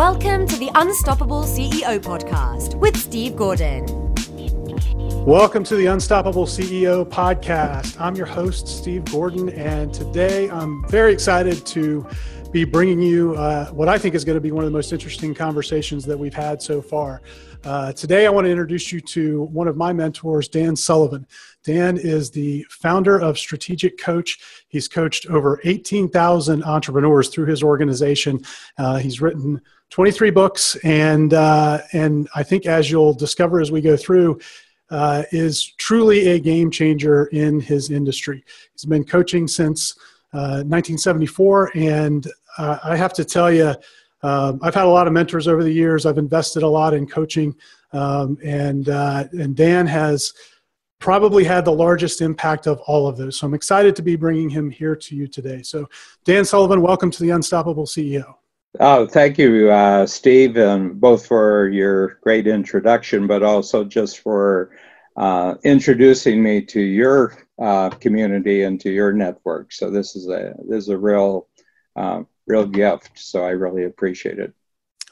Welcome to the Unstoppable CEO podcast with Steve Gordon. Welcome to the Unstoppable CEO podcast. I'm your host, Steve Gordon, and today I'm very excited to be bringing you uh, what I think is going to be one of the most interesting conversations that we've had so far. Uh, today, I want to introduce you to one of my mentors, Dan Sullivan. Dan is the founder of Strategic Coach. He's coached over 18,000 entrepreneurs through his organization. Uh, he's written 23 books, and uh, and I think as you'll discover as we go through, uh, is truly a game changer in his industry. He's been coaching since 1974, uh, and uh, I have to tell you. Um, I've had a lot of mentors over the years. I've invested a lot in coaching, um, and uh, and Dan has probably had the largest impact of all of those. So I'm excited to be bringing him here to you today. So Dan Sullivan, welcome to the Unstoppable CEO. Oh, thank you, uh, Steve, and both for your great introduction, but also just for uh, introducing me to your uh, community and to your network. So this is a this is a real uh, real gift. So I really appreciate it.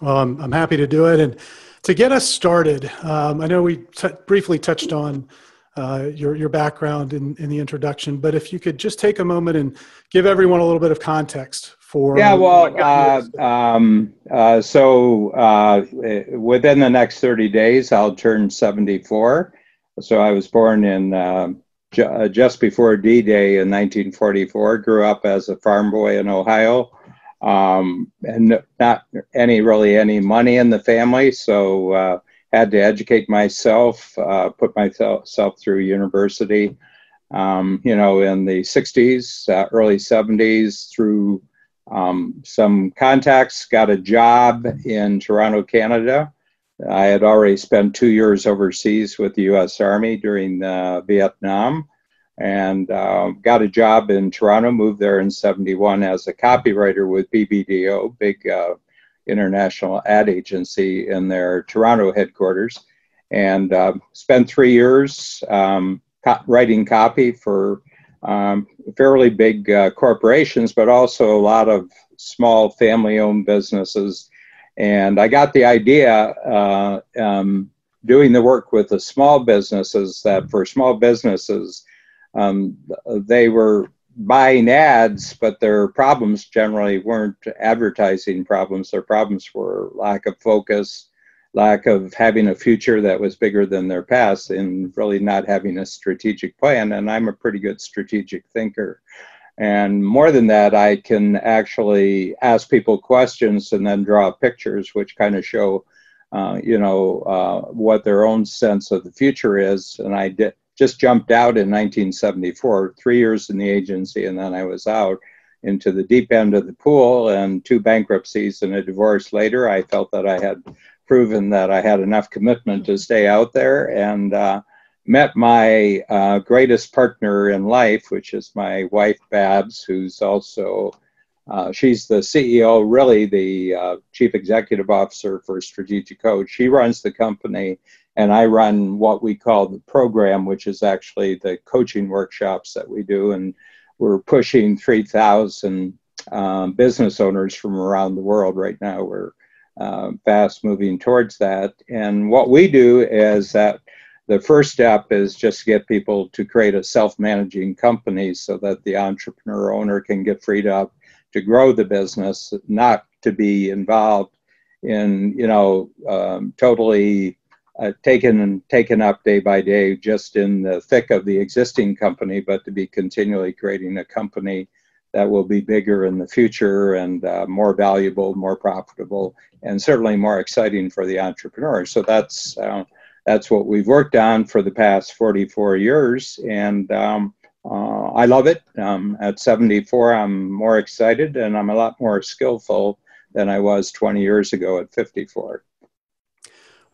Well, I'm, I'm happy to do it. And to get us started, um, I know we t- briefly touched on uh, your, your background in, in the introduction, but if you could just take a moment and give everyone a little bit of context for. Yeah, well, uh, um, uh, so uh, within the next 30 days, I'll turn 74. So I was born in um, uh, just before D Day in 1944, grew up as a farm boy in Ohio um, and not any really any money in the family. So uh, had to educate myself, uh, put myself through university. Um, you know, in the 60s, uh, early 70s, through um, some contacts, got a job in Toronto, Canada. I had already spent two years overseas with the U.S. Army during uh, Vietnam and uh, got a job in Toronto, moved there in 71 as a copywriter with BBDO, big uh, international ad agency in their Toronto headquarters, and uh, spent three years um, co- writing copy for um, fairly big uh, corporations, but also a lot of small family owned businesses. And I got the idea uh, um, doing the work with the small businesses that for small businesses, um, they were buying ads, but their problems generally weren't advertising problems. Their problems were lack of focus, lack of having a future that was bigger than their past, and really not having a strategic plan. And I'm a pretty good strategic thinker. And more than that, I can actually ask people questions and then draw pictures, which kind of show, uh, you know, uh, what their own sense of the future is. And I did just jumped out in 1974, three years in the agency, and then I was out into the deep end of the pool and two bankruptcies and a divorce later. I felt that I had proven that I had enough commitment to stay out there and uh, met my uh, greatest partner in life, which is my wife, Babs, who's also. Uh, she's the CEO, really the uh, chief executive officer for Strategic Coach. She runs the company and I run what we call the program, which is actually the coaching workshops that we do, and we're pushing 3,000 um, business owners from around the world right now. We're uh, fast moving towards that, and what we do is that the first step is just to get people to create a self-managing company so that the entrepreneur owner can get freed up to grow the business, not to be involved in you know um, totally uh, taken taken up day by day, just in the thick of the existing company, but to be continually creating a company that will be bigger in the future and uh, more valuable, more profitable, and certainly more exciting for the entrepreneur. So that's uh, that's what we've worked on for the past 44 years, and um, uh, I love it. Um, at 74, I'm more excited, and I'm a lot more skillful than I was 20 years ago at 54.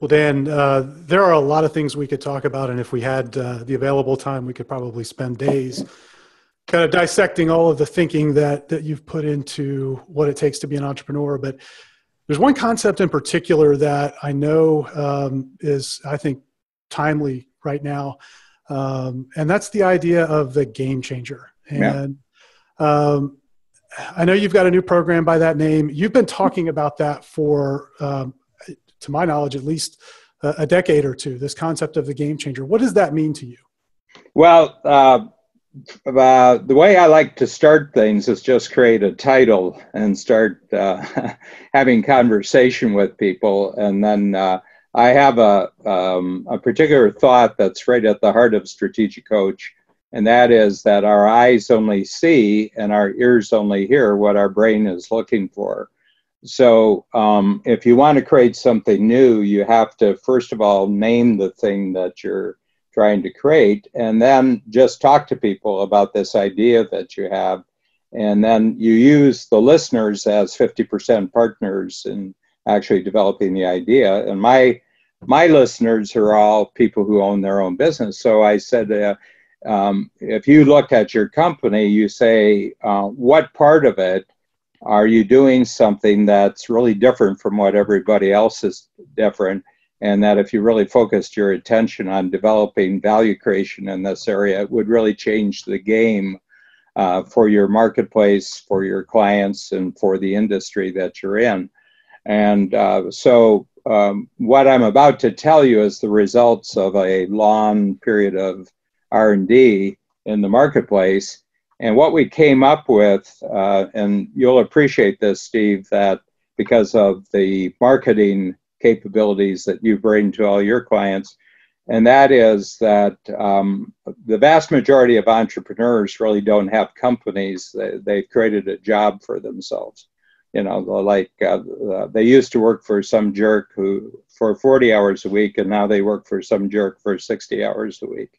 Well, Dan, uh, there are a lot of things we could talk about, and if we had uh, the available time, we could probably spend days kind of dissecting all of the thinking that that you've put into what it takes to be an entrepreneur. But there's one concept in particular that I know um, is, I think, timely right now, um, and that's the idea of the game changer. And yeah. um, I know you've got a new program by that name. You've been talking about that for, um, to my knowledge, at least a, a, decade or two. This concept of the game changer. What does that mean to you? Well, uh, uh, the way I like to start things is just create a title and start uh, having conversation with people, and then uh, I have a um, a particular thought that's right at the heart of strategic coach, and that is that our eyes only see and our ears only hear what our brain is looking for. So, um, if you want to create something new, you have to first of all name the thing that you're trying to create, and then just talk to people about this idea that you have. And then you use the listeners as 50% partners in actually developing the idea. And my my listeners are all people who own their own business. So I said, uh, um, if you look at your company, you say, uh, what part of it are you doing something that's really different from what everybody else is different? And that if you really focused your attention on developing value creation in this area, it would really change the game uh, for your marketplace, for your clients, and for the industry that you're in. And uh, so, um, what I'm about to tell you is the results of a long period of R&D in the marketplace. And what we came up with, uh, and you'll appreciate this, Steve, that because of the marketing capabilities that you bring to all your clients. And that is that um, the vast majority of entrepreneurs really don't have companies. They, they've created a job for themselves. You know, like uh, they used to work for some jerk who for 40 hours a week, and now they work for some jerk for 60 hours a week.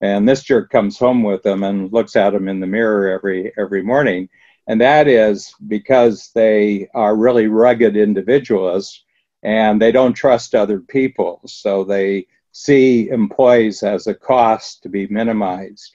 And this jerk comes home with them and looks at them in the mirror every every morning. And that is because they are really rugged individualists and they don't trust other people. So they see employees as a cost to be minimized.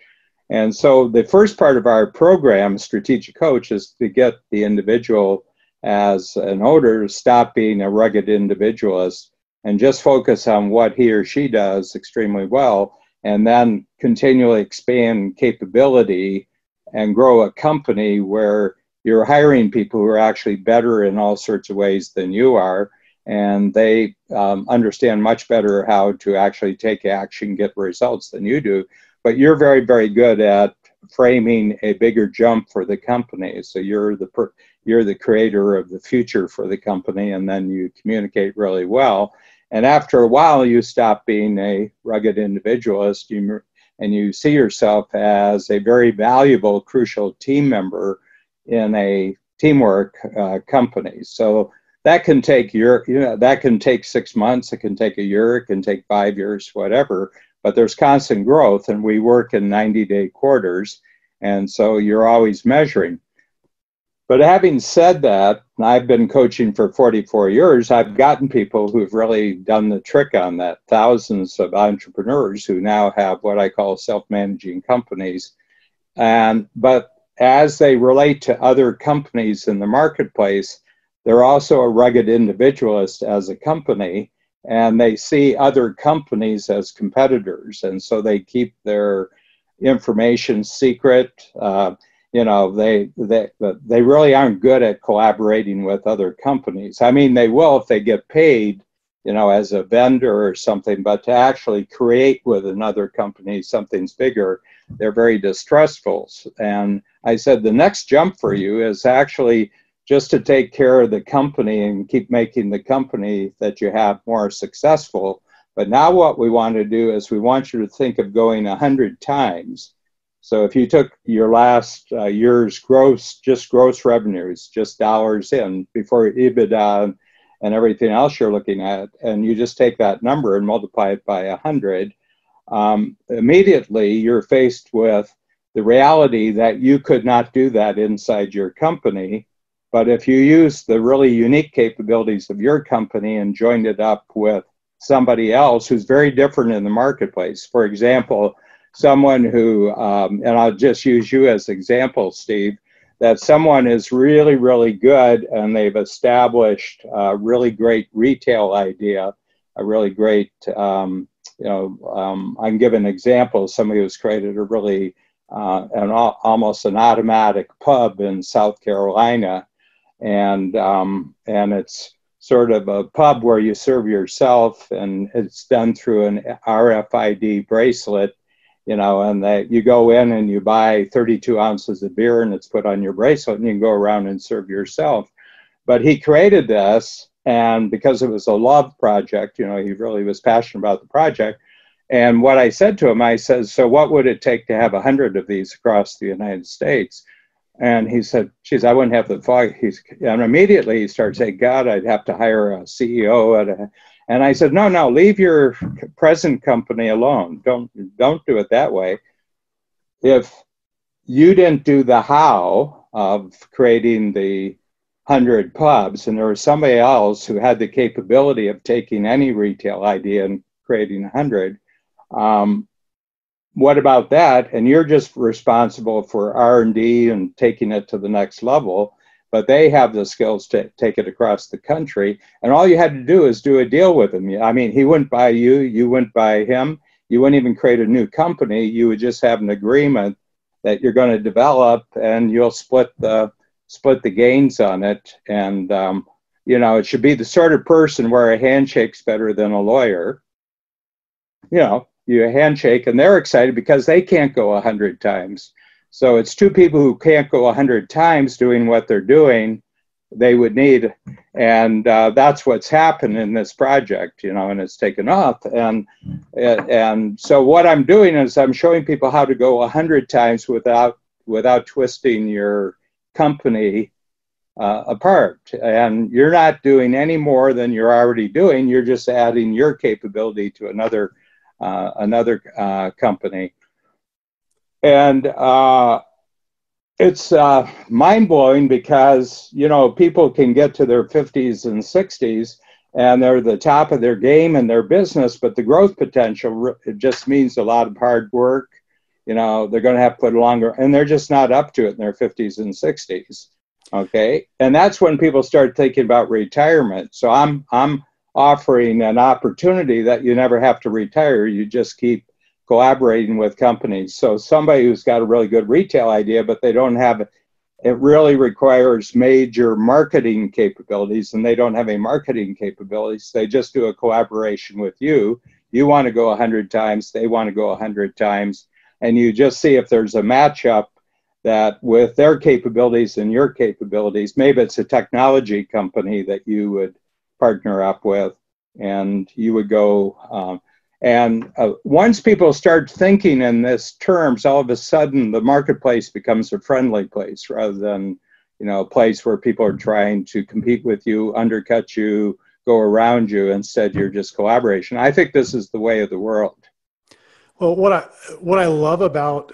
And so the first part of our program, Strategic Coach, is to get the individual as an owner to stop being a rugged individualist and just focus on what he or she does extremely well, and then continually expand capability and grow a company where you're hiring people who are actually better in all sorts of ways than you are and they um, understand much better how to actually take action, get results than you do. But you're very, very good at framing a bigger jump for the company. So you're the per- you're the creator of the future for the company, and then you communicate really well. And after a while, you stop being a rugged individualist, you, and you see yourself as a very valuable, crucial team member in a teamwork uh, company. So that can take year you know that can take six months it can take a year it can take five years whatever but there's constant growth and we work in 90 day quarters and so you're always measuring. But having said that i've been coaching for 44 years i've gotten people who've really done the trick on that thousands of entrepreneurs who now have what i call self-managing companies and but as they relate to other companies in the marketplace they're also a rugged individualist as a company, and they see other companies as competitors, and so they keep their information secret. Uh, you know, they they they really aren't good at collaborating with other companies. I mean, they will if they get paid, you know, as a vendor or something, but to actually create with another company something's bigger, they're very distrustful. And I said the next jump for you is actually just to take care of the company and keep making the company that you have more successful. But now, what we want to do is we want you to think of going 100 times. So, if you took your last uh, year's gross, just gross revenues, just dollars in before EBITDA and everything else you're looking at, and you just take that number and multiply it by 100, um, immediately you're faced with the reality that you could not do that inside your company but if you use the really unique capabilities of your company and joined it up with somebody else who's very different in the marketplace, for example, someone who, um, and I'll just use you as example, Steve, that someone is really, really good and they've established a really great retail idea, a really great, um, you know, um, I can give an example. Somebody who's created a really uh, an almost an automatic pub in South Carolina, and um, and it's sort of a pub where you serve yourself, and it's done through an RFID bracelet, you know, and that you go in and you buy 32 ounces of beer, and it's put on your bracelet, and you can go around and serve yourself. But he created this, and because it was a love project, you know, he really was passionate about the project and what I said to him, I said, So what would it take to have a hundred of these across the United States? And he said, Geez, I wouldn't have the fog. He's and immediately he started saying, God, I'd have to hire a CEO at a and I said, No, no, leave your present company alone. Don't don't do it that way. If you didn't do the how of creating the hundred pubs, and there was somebody else who had the capability of taking any retail idea and creating a hundred, um, what about that? And you're just responsible for R and D and taking it to the next level. But they have the skills to take it across the country. And all you had to do is do a deal with him. I mean, he wouldn't buy you, you wouldn't buy him. You wouldn't even create a new company. You would just have an agreement that you're going to develop, and you'll split the split the gains on it. And um, you know, it should be the sort of person where a handshake's better than a lawyer. You know, you handshake and they're excited because they can't go a hundred times. So it's two people who can't go a hundred times doing what they're doing. They would need, and uh, that's what's happened in this project, you know, and it's taken off. And and so what I'm doing is I'm showing people how to go a hundred times without without twisting your company uh, apart. And you're not doing any more than you're already doing. You're just adding your capability to another uh, another uh, company. And uh, it's mind blowing because, you know, people can get to their 50s and 60s and they're the top of their game in their business, but the growth potential it just means a lot of hard work. You know, they're going to have to put longer, and they're just not up to it in their 50s and 60s. Okay, and that's when people start thinking about retirement. So I'm I'm offering an opportunity that you never have to retire. You just keep collaborating with companies. So somebody who's got a really good retail idea, but they don't have it really requires major marketing capabilities and they don't have any marketing capabilities. They just do a collaboration with you. You want to go a 100 times, they want to go a 100 times, and you just see if there's a matchup that with their capabilities and your capabilities, maybe it's a technology company that you would partner up with, and you would go. Um, and uh, once people start thinking in this terms, all of a sudden the marketplace becomes a friendly place rather than you know a place where people are trying to compete with you, undercut you, go around you. Instead, you're just collaboration. I think this is the way of the world. Well, what I what I love about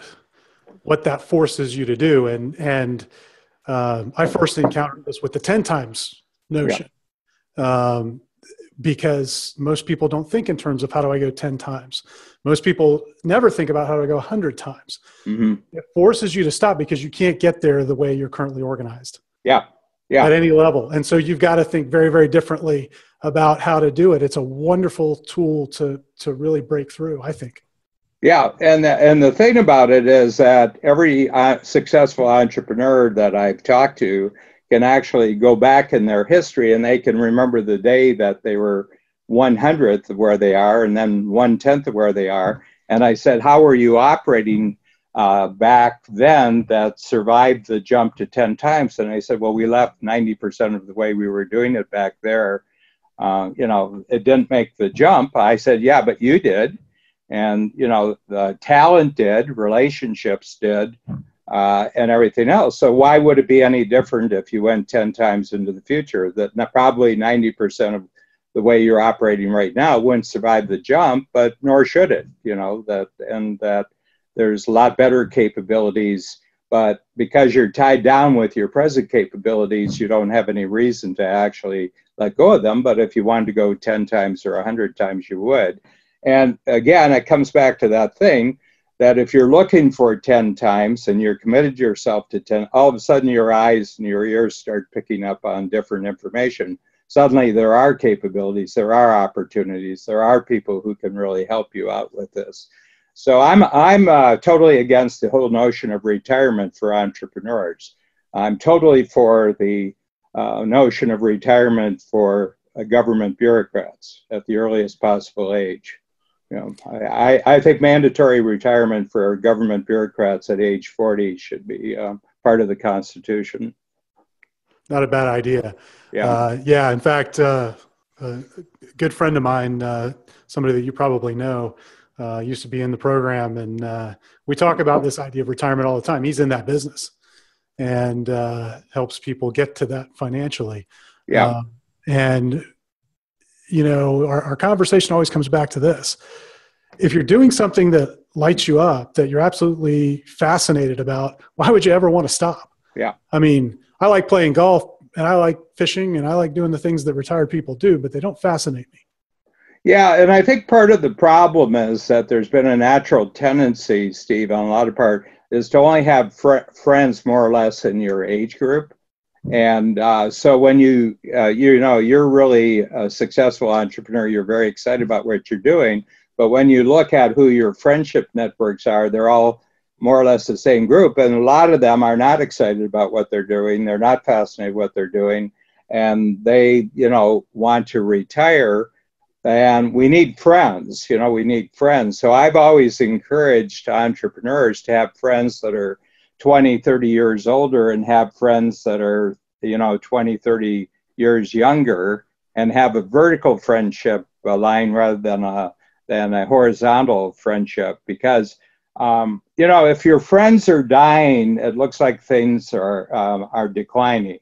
what that forces you to do, and and uh, I first encountered this with the ten times notion um, because most people don't think in terms of how do I go 10 times. Most people never think about how do I go 100 times. Mm-hmm. It forces you to stop because you can't get there the way you're currently organized. Yeah. Yeah. At any level. And so you've got to think very, very differently about how to do it. It's a wonderful tool to, to really break through, I think. Yeah, and the, and the thing about it is that every uh, successful entrepreneur that I've talked to can actually go back in their history and they can remember the day that they were one hundredth of where they are and then one tenth of where they are. And I said, How were you operating uh, back then that survived the jump to 10 times? And I said, Well, we left 90% of the way we were doing it back there. Uh, you know, it didn't make the jump. I said, Yeah, but you did. And, you know, the talent did, relationships did uh, and everything else. So why would it be any different if you went 10 times into the future? That probably 90% of the way you're operating right now wouldn't survive the jump, but nor should it, you know, that and that there's a lot better capabilities, but because you're tied down with your present capabilities, you don't have any reason to actually let go of them. But if you wanted to go 10 times or 100 times, you would. And again, it comes back to that thing that if you're looking for 10 times and you're committed yourself to 10, all of a sudden your eyes and your ears start picking up on different information. Suddenly there are capabilities, there are opportunities, there are people who can really help you out with this. So I'm I'm uh, totally against the whole notion of retirement for entrepreneurs. I'm totally for the uh, notion of retirement for uh, government bureaucrats at the earliest possible age. You know, I, I think mandatory retirement for government bureaucrats at age 40 should be um, part of the Constitution. Not a bad idea. Yeah. Uh, yeah. In fact, uh, a good friend of mine, uh, somebody that you probably know, uh, used to be in the program, and uh, we talk about this idea of retirement all the time. He's in that business and uh, helps people get to that financially. Yeah. and you know, our, our conversation always comes back to this: if you're doing something that lights you up, that you're absolutely fascinated about, why would you ever want to stop? Yeah. I mean, I like playing golf and I like fishing and I like doing the things that retired people do, but they don't fascinate me. Yeah, and I think part of the problem is that there's been a natural tendency, Steve, on a lot of part, is to only have fr- friends more or less in your age group. And uh, so when you uh, you know you're really a successful entrepreneur, you're very excited about what you're doing. But when you look at who your friendship networks are, they're all more or less the same group, and a lot of them are not excited about what they're doing. They're not fascinated what they're doing, and they you know want to retire. And we need friends, you know, we need friends. So I've always encouraged entrepreneurs to have friends that are 20, 30 years older and have friends that are, you know, 20, 30 years younger and have a vertical friendship line rather than a, than a horizontal friendship because, um, you know, if your friends are dying, it looks like things are, um, are declining.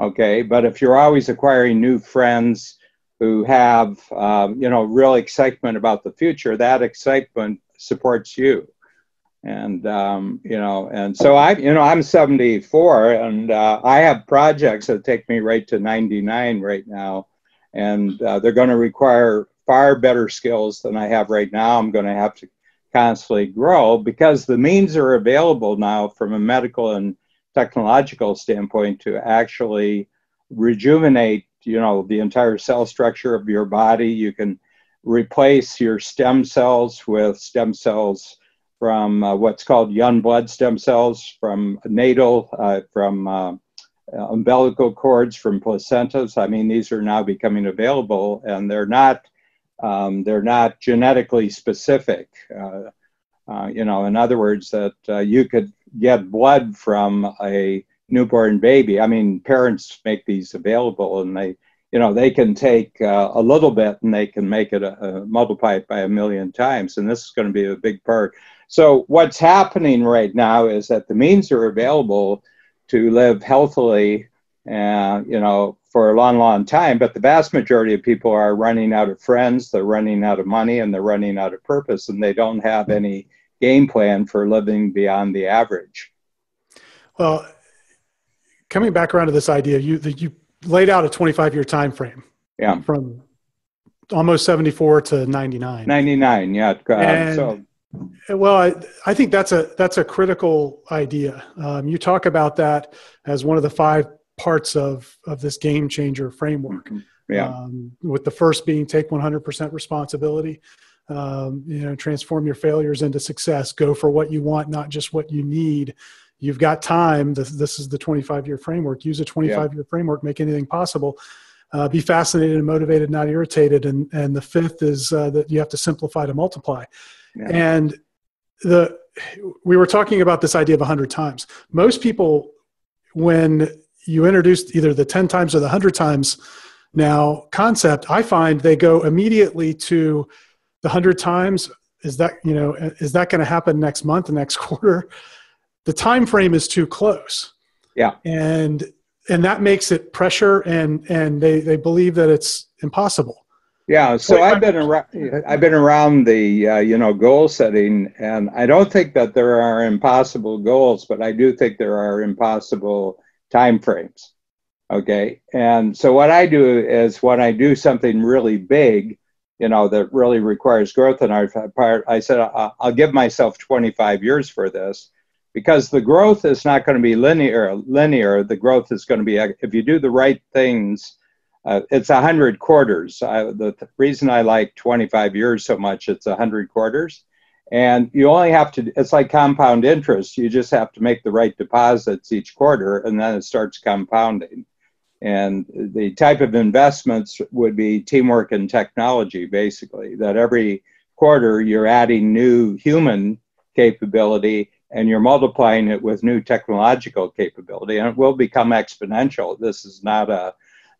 Okay. But if you're always acquiring new friends who have, um, you know, real excitement about the future, that excitement supports you and um, you know and so i you know i'm 74 and uh, i have projects that take me right to 99 right now. And uh, they're going to require far better skills than i have right now. I'm going to have to constantly grow because the means are available now from a medical and technological standpoint to actually rejuvenate you know the entire cell structure of your body. You can replace your stem cells with stem cells from uh, what's called young blood stem cells, from natal, uh, from uh, umbilical cords, from placentas. I mean, these are now becoming available, and they're not um, they're not genetically specific. Uh, uh, you know, in other words, that uh, you could get blood from a newborn baby. I mean, parents make these available, and they you know they can take uh, a little bit and they can make it a, a multiply it by a million times and this is going to be a big part so what's happening right now is that the means are available to live healthily, uh, you know, for a long, long time. But the vast majority of people are running out of friends, they're running out of money, and they're running out of purpose, and they don't have any game plan for living beyond the average. Well, coming back around to this idea, you you laid out a 25 year time frame. Yeah. From almost 74 to 99. 99, yeah. Uh, so well, I, I think that's a that's a critical idea. Um, you talk about that as one of the five parts of of this game changer framework. Mm-hmm. Yeah. Um, with the first being take 100% responsibility. Um, you know, transform your failures into success. Go for what you want, not just what you need. You've got time. This, this is the 25 year framework. Use a 25 year framework. Make anything possible. Uh, be fascinated and motivated, not irritated. And and the fifth is uh, that you have to simplify to multiply. Yeah. And the we were talking about this idea of 100 times. Most people, when you introduce either the 10 times or the 100 times now concept, I find they go immediately to the 100 times. Is that you know is that going to happen next month, next quarter? The time frame is too close. Yeah, and and that makes it pressure, and and they they believe that it's impossible. Yeah, so I've been around. I've been around the uh, you know goal setting, and I don't think that there are impossible goals, but I do think there are impossible time frames. Okay, and so what I do is when I do something really big, you know, that really requires growth in our part, I said I'll give myself 25 years for this, because the growth is not going to be linear. Linear, the growth is going to be if you do the right things uh, it's a hundred quarters. I, the, the, reason I like 25 years so much, it's a hundred quarters, And you only have to, it's like compound interest. You just have to make the right deposits each quarter and then it starts compounding. And the type of investments would be teamwork and technology, basically, that every quarter you're adding new human capability and you're multiplying it with new technological capability, and it will become exponential. This is not a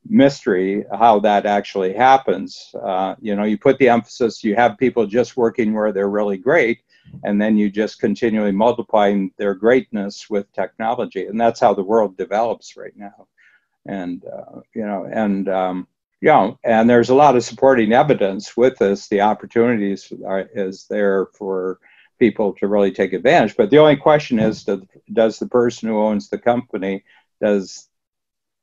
mystery how that actually happens. Uh, you know, you put the emphasis, you have people just working where they're really great, and then you just continually multiplying their greatness with technology, and that's how the world develops right now. And uh, you know, and um, you know, and there's a lot of supporting evidence with this. The opportunities are, is there for people to really take advantage. But the only question is, does, does the person who owns the company does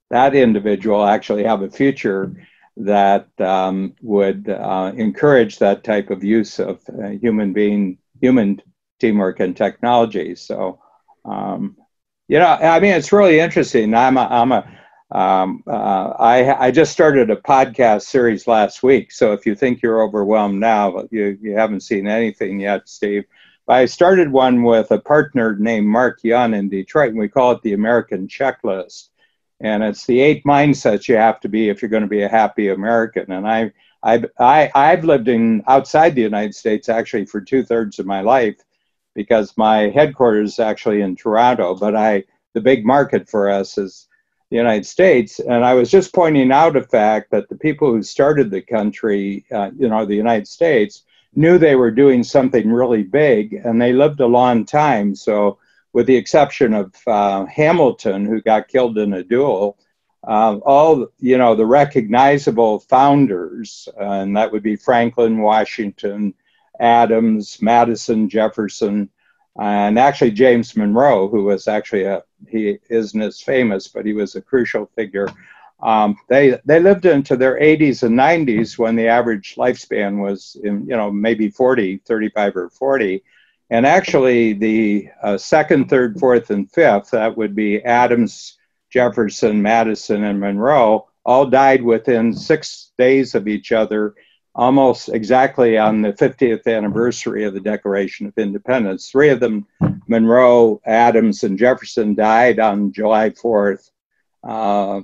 that individual actually have a future that um, would uh, encourage that type of use of uh, human being, human teamwork and technology. So, um, you know, I mean, it's really interesting. I'm a, I'm a, um, uh, I, I just started a podcast series last week. So if you think you're overwhelmed now, you, you haven't seen anything yet, Steve. I started one with a partner named Mark Young in Detroit, and we call it the American Checklist and it's the eight mindsets you have to be if you're going to be a happy American. And I, I, I, I've lived in outside the United States actually for two thirds of my life, because my headquarters is actually in Toronto, but I, the big market for us is the United States. And I was just pointing out a fact that the people who started the country, uh, you know, the United States, knew they were doing something really big, and they lived a long time. So with the exception of uh, Hamilton, who got killed in a duel, uh, all you know the recognizable founders, and that would be Franklin, Washington, Adams, Madison, Jefferson, and actually James Monroe, who was actually a he isn't as famous, but he was a crucial figure. Um, they they lived into their 80s and 90s when the average lifespan was in you know maybe 40, 35 or 40 and actually, the uh, second, third, fourth, and fifth, that would be Adams, Jefferson, Madison, and Monroe, all died within six days of each other, almost exactly on the 50th anniversary of the Declaration of Independence. Three of them, Monroe, Adams, and Jefferson, died on July 4th, uh,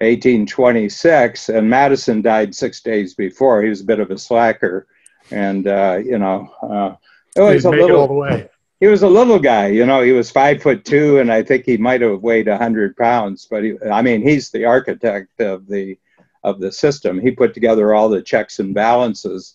1826, and Madison died six days before. He was a bit of a slacker. And, uh, you know, uh, Oh, he's a little. all the way. He was a little guy, you know. He was five foot two, and I think he might have weighed a hundred pounds. But he, I mean, he's the architect of the of the system. He put together all the checks and balances.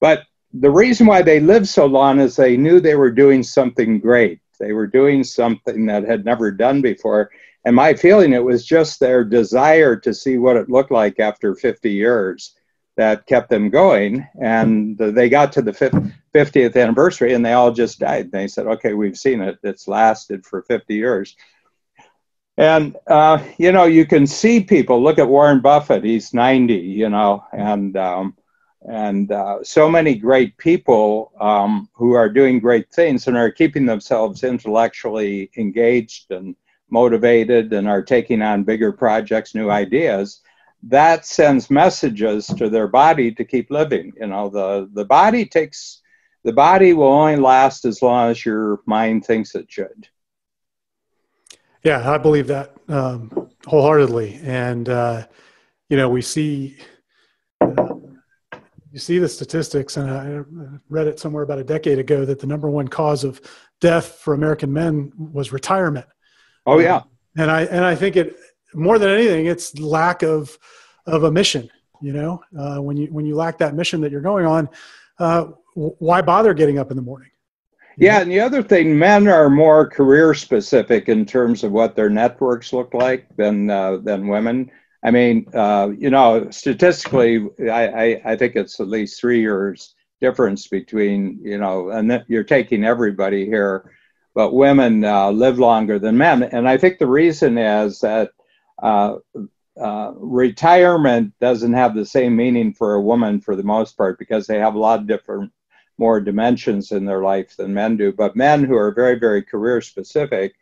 But the reason why they lived so long is they knew they were doing something great. They were doing something that had never done before. And my feeling, it was just their desire to see what it looked like after 50 years that kept them going. And they got to the 50th anniversary and they all just died. And They said, okay, we've seen it. It's lasted for 50 years. And, uh, you know, you can see people. Look at Warren Buffett. He's 90, you know, and, um, and uh, so many great people um, who are doing great things and are keeping themselves intellectually engaged and motivated and are taking on bigger projects, new ideas that sends messages to their body to keep living. You know, the, the body takes, the body will only last as long as your mind thinks it should. Yeah, I believe that um, wholeheartedly. And, uh, you know, we see, uh, you see the statistics, and I read it somewhere about a decade ago that the number one cause of death for American men was retirement. Oh yeah, and I and I think it more than anything, it's lack of of a mission. You know, uh, when you when you lack that mission that you're going on, uh, why bother getting up in the morning? Yeah, and the other thing, men are more career specific in terms of what their networks look like than uh, than women. I mean, uh, you know, statistically, I, I, I, think it's at least three years difference between, you know, and you're taking everybody here, but women uh, live longer than men. And I think the reason is that uh, uh, retirement doesn't have the same meaning for a woman for the most part because they have a lot of different more dimensions in their life than men do. But men who are very very career specific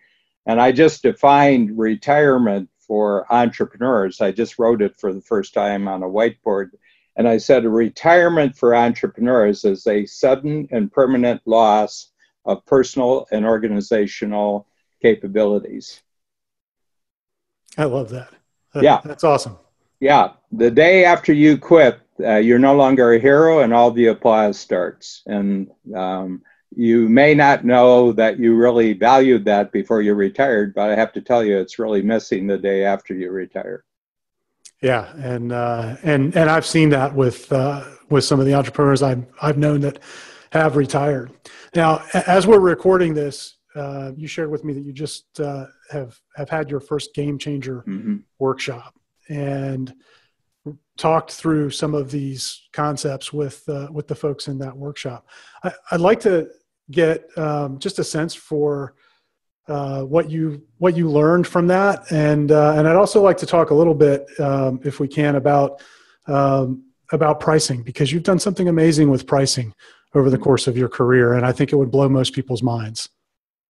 and i just defined retirement for entrepreneurs. I just wrote it for the first time on a whiteboard. And I said, retirement for entrepreneurs is a sudden and permanent loss of personal and organizational capabilities. I love that. that yeah. That's awesome. Yeah. The day after you quit, uh, you're no longer a hero and all the applause starts. And um, you may not know that you really valued that before you retired, but I have to tell you, it's really missing the day after you retire. Yeah, and uh, and and I've seen that with uh, with some of the entrepreneurs I've I've known that have retired. Now, as we're recording this, uh, you shared with me that you just uh, have have had your first game changer mm-hmm. workshop and talked through some of these concepts with uh, with the folks in that workshop. I, would like to get um, just a sense for uh, what you what you learned from that, and uh, and I'd also like to talk a little bit, um, if we can, about um, about pricing because you've done something amazing with pricing over the course of your career, and I think it would blow most people's minds.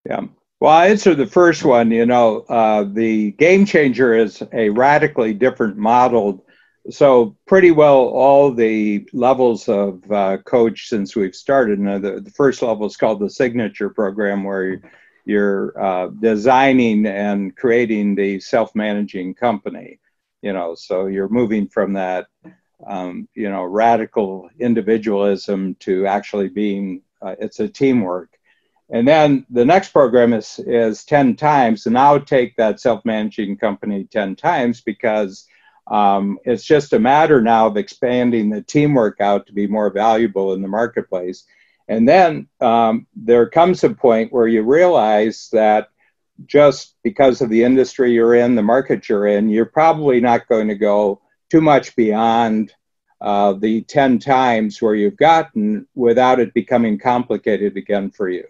Yeah. Well, I answer the first one. You know, uh, the game changer is a radically different model. So, pretty well, all the levels of uh, coach since we've started. The, the first level is called the signature program, where you're uh, designing and creating the self-managing company you know so you're moving from that um, you know radical individualism to actually being uh, it's a teamwork and then the next program is is 10 times and i'll take that self-managing company 10 times because um, it's just a matter now of expanding the teamwork out to be more valuable in the marketplace and then um, there comes a point where you realize that just because of the industry you're in, the market you're in, you're probably not going to go too much beyond uh, the 10 times where you've gotten without it becoming complicated again for you.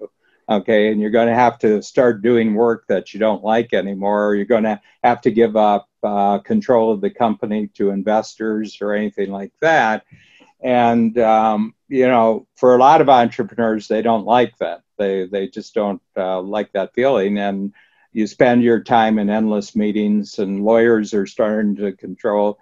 Okay, and you're going to have to start doing work that you don't like anymore, or you're going to have to give up uh, control of the company to investors or anything like that. And um, you know, for a lot of entrepreneurs, they don't like that. They they just don't uh, like that feeling, and you spend your time in endless meetings, and lawyers are starting to control.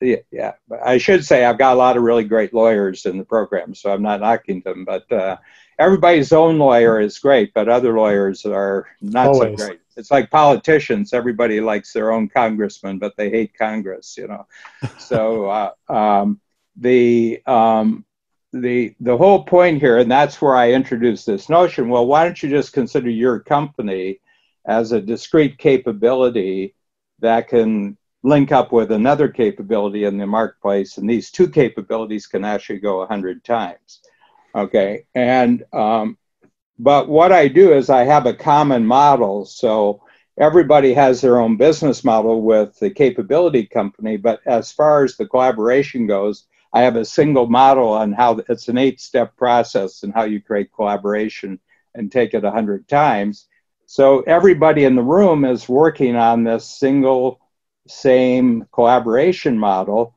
Yeah, yeah. I should say I've got a lot of really great lawyers in the program, so I'm not knocking them. But uh, everybody's own lawyer is great, but other lawyers are not Always. so great. It's like politicians; everybody likes their own congressman, but they hate Congress. You know, so. Uh, um, the um, the the whole point here, and that's where I introduced this notion. Well, why don't you just consider your company as a discrete capability that can link up with another capability in the marketplace, and these two capabilities can actually go a hundred times. Okay, and um, but what I do is I have a common model, so everybody has their own business model with the capability company. But as far as the collaboration goes, I have a single model on how it's an eight step process and how you create collaboration and take it a hundred times. So everybody in the room is working on this single, same collaboration model,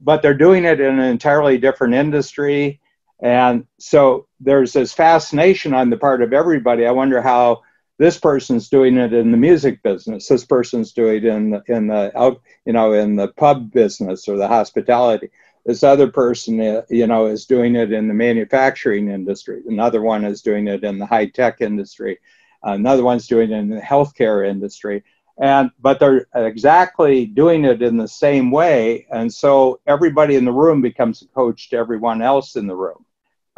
but they're doing it in an entirely different industry. And so there's this fascination on the part of everybody. I wonder how this person's doing it in the music business. This person's doing it in the, in the you know in the pub business or the hospitality. This other person uh, you know is doing it in the manufacturing industry. Another one is doing it in the high tech industry. Another one's doing it in the healthcare industry. And but they're exactly doing it in the same way. And so everybody in the room becomes a coach to everyone else in the room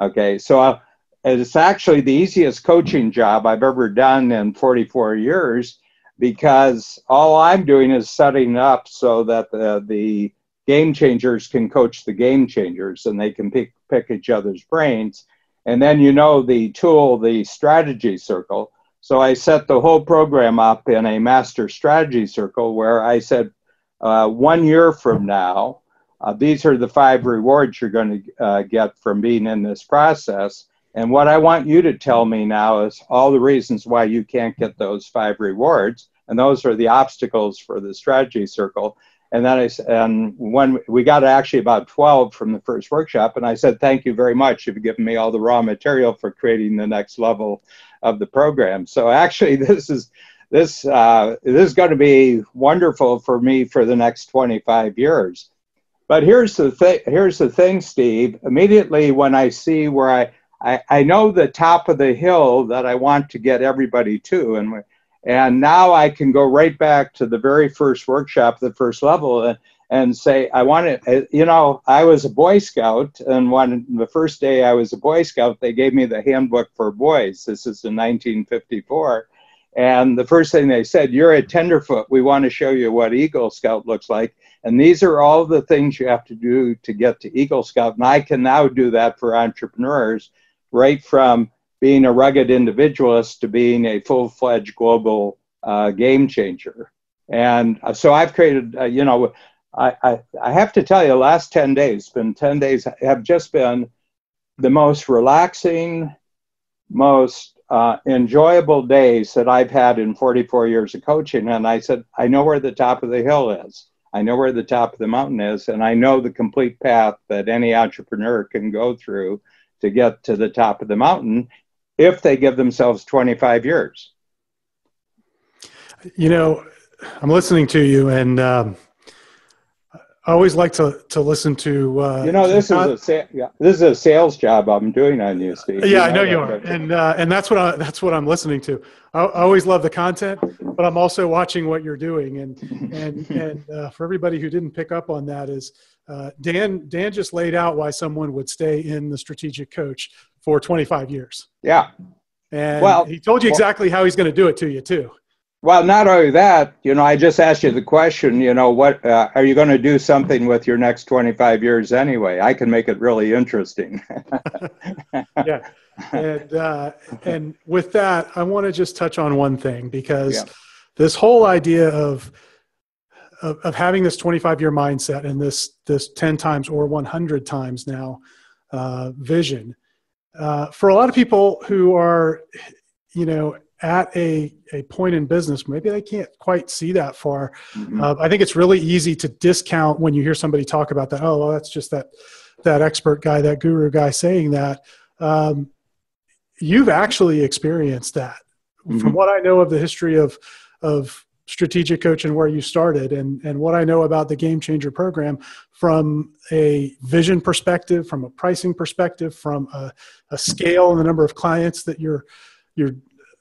okay so uh, it's actually the easiest coaching job i've ever done in 44 years because all i'm doing is setting up so that the, the game changers can coach the game changers and they can pick, pick each other's brains. And then you know the tool, the strategy circle. So I set the whole program up in a master strategy circle where I said, uh, one year from now, uh, these are the five rewards you're going to uh, get from being in this process. And what I want you to tell me now is all the reasons why you can't get those five rewards. And those are the obstacles for the strategy circle. And then I and when we got actually about 12 from the first workshop, and I said, "Thank you very much. You've given me all the raw material for creating the next level of the program." So actually, this is this uh, this is going to be wonderful for me for the next 25 years. But here's the thing. Here's the thing, Steve. Immediately when I see where I, I, I know the top of the hill that I want to get everybody to, and and now I can go right back to the very first workshop, the first level, and, and say, I want to, uh, you know, I was a Boy Scout, and when the first day I was a Boy Scout, they gave me the handbook for boys. This is in 1954. And the first thing they said, You're a tenderfoot. We want to show you what Eagle Scout looks like. And these are all the things you have to do to get to Eagle Scout. And I can now do that for entrepreneurs, right from being a rugged individualist to being a full fledged global uh, game changer. And uh, so I've created, uh, you know, I, I, I, have to tell you, last 10 days, been 10 days, have just been the most relaxing, most uh, enjoyable days that I've had in 44 years of coaching. And I said, I know where the top of the hill is. I know where the top of the mountain is, and I know the complete path that any entrepreneur can go through to get to the top of the mountain if they give themselves 25 years. You know, I'm listening to you, and um, I always like to to listen to. Uh, you know, this is a sa- yeah, this is a sales job I'm doing on you, Steve. Yeah, you know I know you are, and uh, and that's what I, that's what I'm listening to. I, I, always love the content, but I'm also watching what you're doing, and and and uh, for everybody who didn't pick up on that is uh, Dan Dan just laid out why someone would stay in the strategic coach for 25 years. Yeah. And well, he told you exactly well, how he's going to do it to you too. Well, not only that, you know, I just asked you the question, you know, what uh, are you going to do something with your next 25 years anyway? I can make it really interesting. yeah. And uh, and with that, I want to just touch on one thing because yeah. this whole idea of, of of having this 25 year mindset and this this 10 times or 100 times now uh, vision uh, for a lot of people who are, you know, at a, a point in business, maybe they can't quite see that far. Mm-hmm. Uh, I think it's really easy to discount when you hear somebody talk about that. Oh, well, that's just that that expert guy, that guru guy saying that. Um, you've actually experienced that. Mm-hmm. From what I know of the history of of strategic coach and where you started and, and what I know about the game changer program from a vision perspective, from a pricing perspective, from a, a scale and the number of clients that you're, you're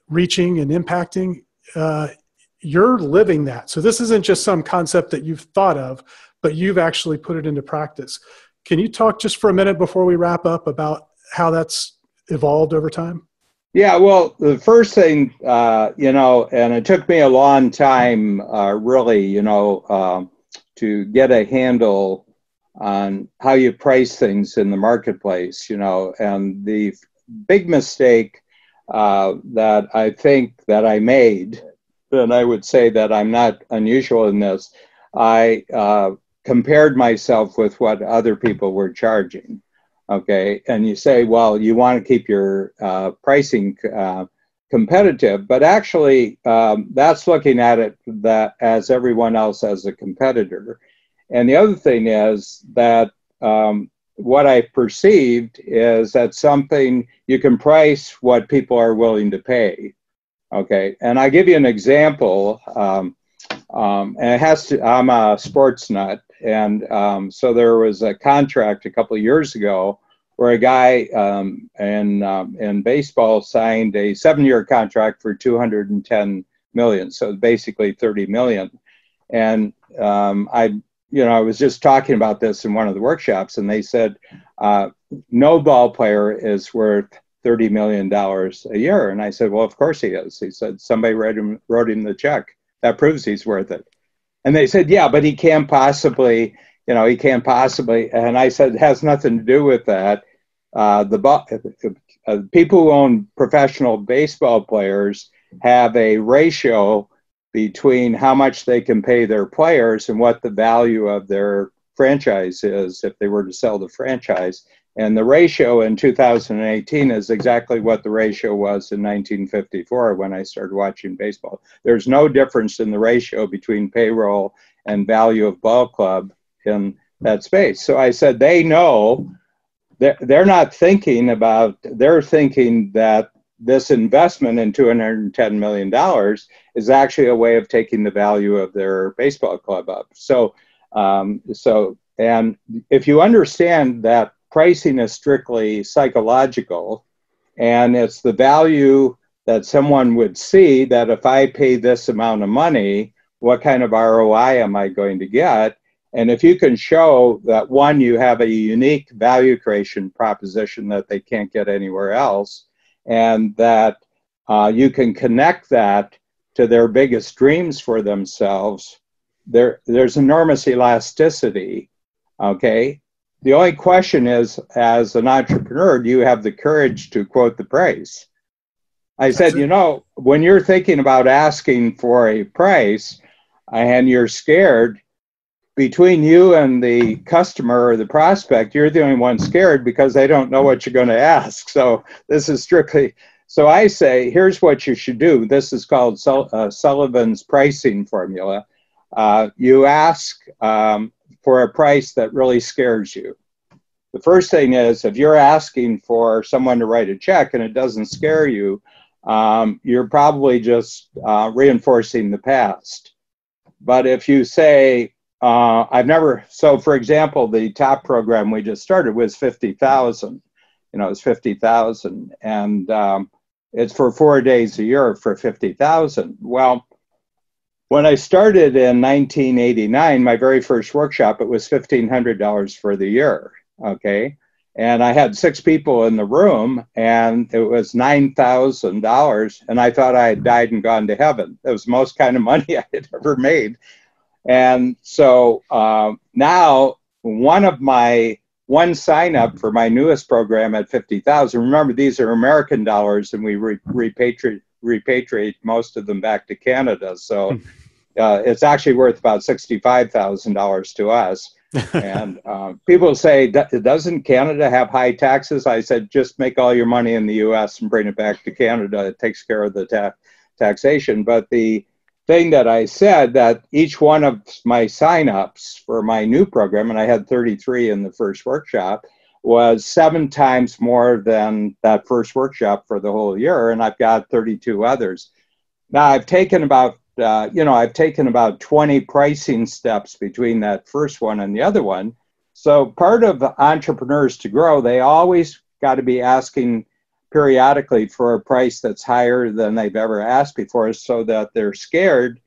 reaching and impacting, uh, you're living that. So this isn't just some concept that you've thought of, but you've actually put it into practice. Can you talk just for a minute before we wrap up about how that's evolved over time? Yeah, well, the first thing, uh, you know, and it took me a long time, uh, really, you know, uh, to get a handle on how you price things in the marketplace, you know, and the big mistake uh, that I think that I made, and I would say that I'm not unusual in this, I uh, compared myself with what other people were charging okay? And you say well you want to keep your uh, pricing uh, competitive but actually um, that's looking at it that as everyone else as a competitor. And the other thing is that um, what i perceived is that something you can price what people are willing to pay okay and i give you an example um, um and it has to i'm a sports nut and um, so there was a contract a couple of years ago where a guy um, in, um, in baseball signed a seven year contract for 210 million. So basically 30 million. And um, I, you know, I was just talking about this in one of the workshops, and they said uh, no ball player is worth $30 million a year. And I said, well, of course he is. He said, somebody wrote him, wrote him the check. That proves he's worth it. And they said, yeah, but he can't possibly, you know, he can't possibly. And I said, it has nothing to do with that. Uh, the uh, people who own professional baseball players have a ratio between how much they can pay their players and what the value of their franchise is if they were to sell the franchise. And the ratio in 2018 is exactly what the ratio was in 1954 when I started watching baseball. There's no difference in the ratio between payroll and value of ball club in that space. So I said, they know they're, they're not thinking about, they're thinking that this investment in $210 million is actually a way of taking the value of their baseball club up. So, um, so and if you understand that pricing is strictly psychological, and it's the value that someone would see that if I pay this amount of money, what kind of ROI am I going to get? And if you can show that one, you have a unique value creation proposition that they can't get anywhere else, and that uh, you can connect that to their biggest dreams for themselves, there, there's enormous elasticity. Okay. The only question is, as an entrepreneur, do you have the courage to quote the price? I said, you know, when you're thinking about asking for a price and you're scared, between you and the customer or the prospect, you're the only one scared because they don't know what you're going to ask. So this is strictly. So I say, here's what you should do. This is called uh, Sullivan's pricing formula. Uh, you ask um, for a price that really scares you. The first thing is if you're asking for someone to write a check and it doesn't scare you, um, you're probably just uh, reinforcing the past. But if you say, uh, I've never. So, for example, the top program we just started was fifty thousand. You know, it's fifty thousand, and um, it's for four days a year for fifty thousand. Well, when I started in 1989, my very first workshop, it was fifteen hundred dollars for the year. Okay, and I had six people in the room, and it was nine thousand dollars, and I thought I had died and gone to heaven. It was the most kind of money I had ever made and so uh, now one of my one sign up for my newest program at 50,000. Remember, these are American dollars and we re- repatriate, repatriate most of them back to Canada. So hmm. uh, it's actually worth about $65,000 to us. and uh, people say, doesn't Canada have high taxes? I said, just make all your money in the US and bring it back to Canada. It takes care of the ta- taxation. But the thing that I said that each one of my signups for my new program, and I had 33 in the first workshop, was seven times more than that first workshop for the whole year, and I've got 32 others. Now I've taken about uh, you know I've taken about 20 pricing steps between that first one and the other one. So part of entrepreneurs to grow, they always got to be asking periodically for a price that's higher than they've ever asked before so that they're scared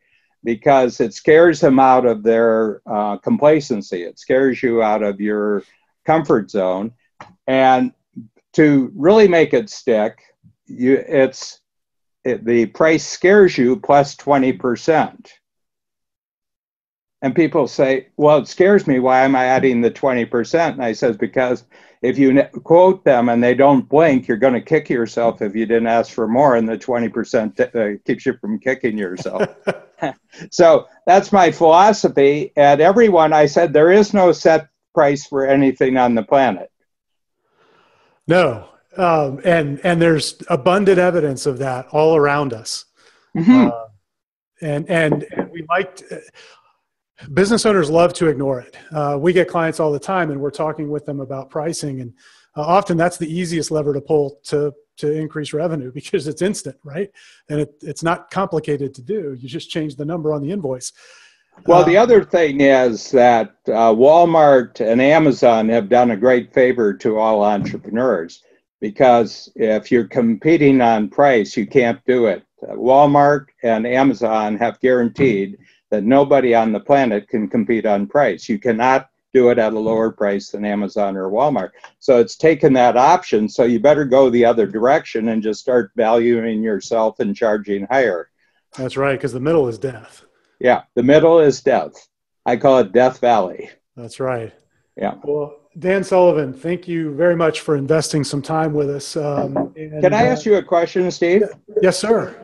because it scares them out of their uh, complacency. It scares you out of your comfort zone. And to really make it stick, you, it's it, the price scares you plus 20%. And people say, well, it scares me. Why am I adding the 20%? And I says, because if you quote them and they don't blink, you're going to kick yourself if you didn't ask for more, and the 20% uh, keeps you from kicking yourself. so that's my philosophy. At everyone, I said there is no set price for anything on the planet. No, um, and and there's abundant evidence of that all around us. Mm-hmm. Uh, and, and and we like business owners love to ignore it. Uh, we get clients all the time, and we're talking with them about pricing, and uh, often that's the easiest lever to pull to to increase revenue because it's instant, right? And it, it's not complicated to do. You just change the number on the invoice. Well, the uh, other thing is that uh, Walmart and Amazon have done a great favor to all entrepreneurs because if you're competing on price, you can't do it. Walmart and Amazon have guaranteed that nobody on the planet can compete on price. You cannot do it at a lower price than Amazon or Walmart. So it's taken that option. So you better go the other direction and just start valuing yourself and charging higher. That's right, because the middle is death. Yeah, the middle is death. I call it Death Valley. That's right. Yeah. Well, Dan Sullivan, thank you very much for investing some time with us. Um, and, Can I ask you a question, Steve? Yes, sir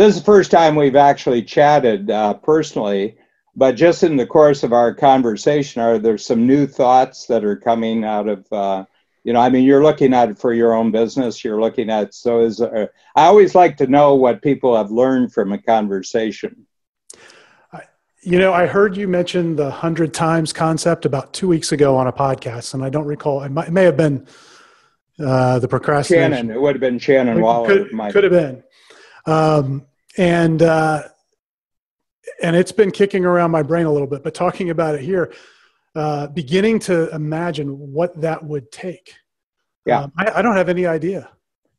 this is the first time we've actually chatted uh, personally, but just in the course of our conversation, are there some new thoughts that are coming out of, uh, you know, I mean, you're looking at it for your own business, you're looking at, so is, uh, I always like to know what people have learned from a conversation. You know, I heard you mention the hundred times concept about two weeks ago on a podcast, and I don't recall. It, might, it may have been uh, the procrastination. Shannon, it would have been Shannon Waller. Could, could have been. Um, and uh, and it's been kicking around my brain a little bit. But talking about it here, uh, beginning to imagine what that would take. Yeah. Um, I, I don't have any idea.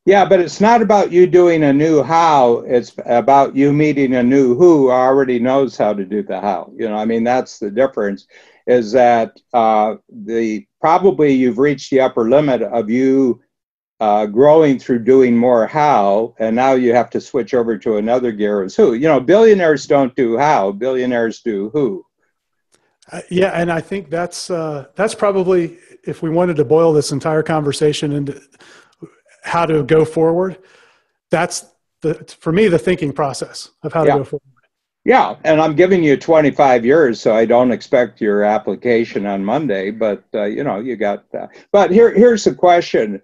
Yeah, but it's not about you doing a new how. It's about you meeting a new who already knows how to do the how. You know, I mean, that's the difference. Is that uh, the probably you've reached the upper limit of you uh, growing through doing more how, and now you have to switch over to another gear is who. You know, billionaires don't do how; billionaires do who. Uh, yeah, and I think that's uh, that's probably if we wanted to boil this entire conversation into how to go forward, that's the for me the thinking process of how to Yeah. go forward. Yeah, and I'm giving you 25 years, so I don't expect your application on Monday. But uh, you know, you got. Uh, but here, here's the question: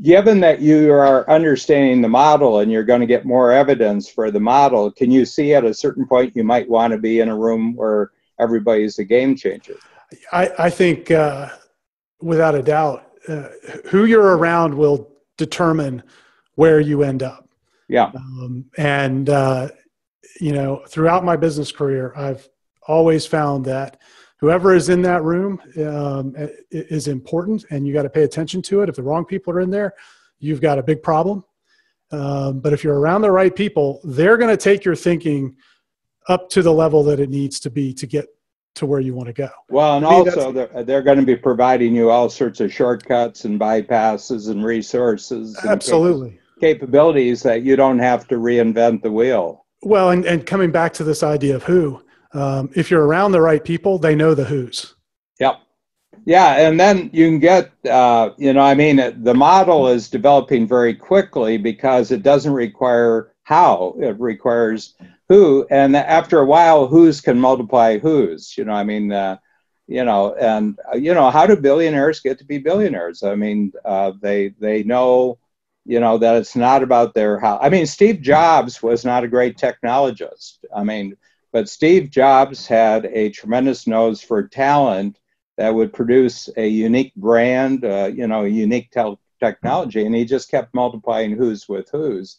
Given that you are understanding the model and you're going to get more evidence for the model, can you see at a certain point you might want to be in a room where everybody's a game changer? I, I think uh, without a doubt, uh, who you're around will determine where you end up. Yeah, Um, and uh, you know, throughout my business career, I've always found that whoever is in that room um, is important, and you got to pay attention to it. If the wrong people are in there, you've got a big problem. Um, but if you're around the right people, they're going to take your thinking up to the level that it needs to be to get to where you want to go. Well, and also they're, they're going to be providing you all sorts of shortcuts and bypasses and resources, and Absolutely. capabilities that you don't have to reinvent the wheel. Well, and, and coming back to this idea of who, um, if you're around the right people, they know the who's. Yep. Yeah, and then you can get, uh, you know, I mean, the model is developing very quickly because it doesn't require how, it requires who. And after a while, who's can multiply who's, you know, I mean, uh, you know, and, uh, you know, how do billionaires get to be billionaires? I mean, uh, they, they know, you know, that it's not about their how. I mean, Steve Jobs was not a great technologist. I mean, but Steve Jobs had a tremendous nose for talent that would produce a unique brand, uh, you know, a unique technology, and he just kept multiplying who's with who's.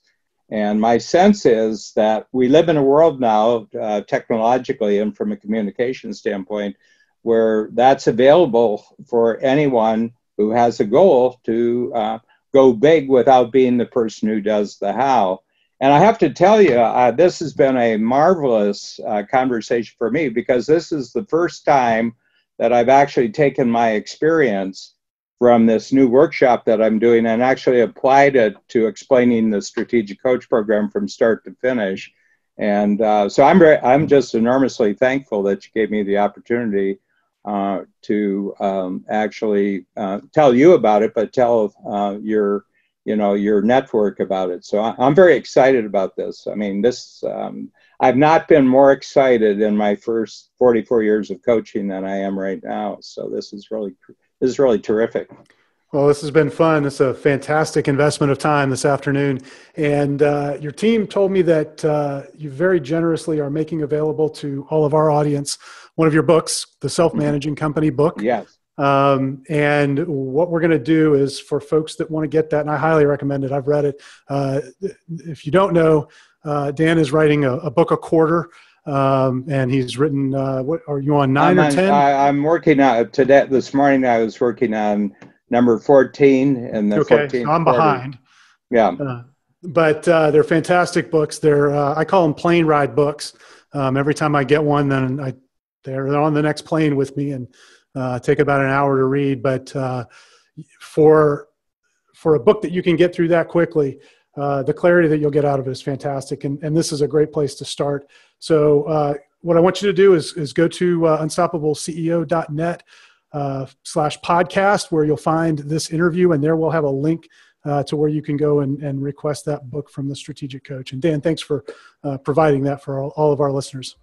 And my sense is that we live in a world now, uh, technologically and from a communication standpoint, where that's available for anyone who has a goal to uh, go big without being the person who does the how. And I have to tell you, uh, this has been a marvelous uh, conversation for me because this is the first time that I've actually taken my experience from this new workshop that I'm doing and actually applied it to explaining the strategic coach program from start to finish. And uh, so I'm very, I'm just enormously thankful that you gave me the opportunity uh, to um, actually uh, tell you about it, but tell uh, your you know your network about it. So I, I'm very excited about this. I mean, this um, I've not been more excited in my first 44 years of coaching than I am right now. So this is really this is really terrific. Well, this has been fun. It's a fantastic investment of time this afternoon. And uh, your team told me that uh, you very generously are making available to all of our audience one of your books, the Self Managing Company book. Yes. Um, and what we're going to do is for folks that want to get that, and I highly recommend it. I've read it. Uh, if you don't know, uh, Dan is writing a, a book a quarter, um, and he's written. Uh, what are you on 9 I'm or ten? I, I'm working on today. This morning I was working on number 14 and the okay, 14th so I'm behind. Yeah. Uh, but uh, they're fantastic books. They're uh, I call them plane ride books. Um, every time I get one, then I they're on the next plane with me and uh, take about an hour to read. But uh, for for a book that you can get through that quickly, uh, the clarity that you'll get out of it is fantastic. And and this is a great place to start. So uh, what I want you to do is is go to uh, unstoppableceo.net uh, slash podcast where you'll find this interview, and there we'll have a link uh, to where you can go and, and request that book from the strategic coach. And Dan, thanks for uh, providing that for all, all of our listeners.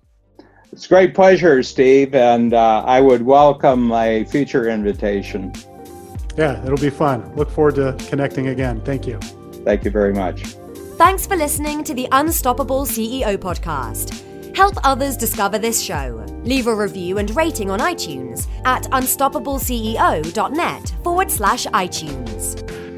It's a great pleasure, Steve, and uh, I would welcome my future invitation. Yeah, it'll be fun. Look forward to connecting again. Thank you. Thank you very much. Thanks for listening to the Unstoppable CEO podcast. Help others discover this show. Leave a review and rating on iTunes at unstoppableceo.net forward slash iTunes.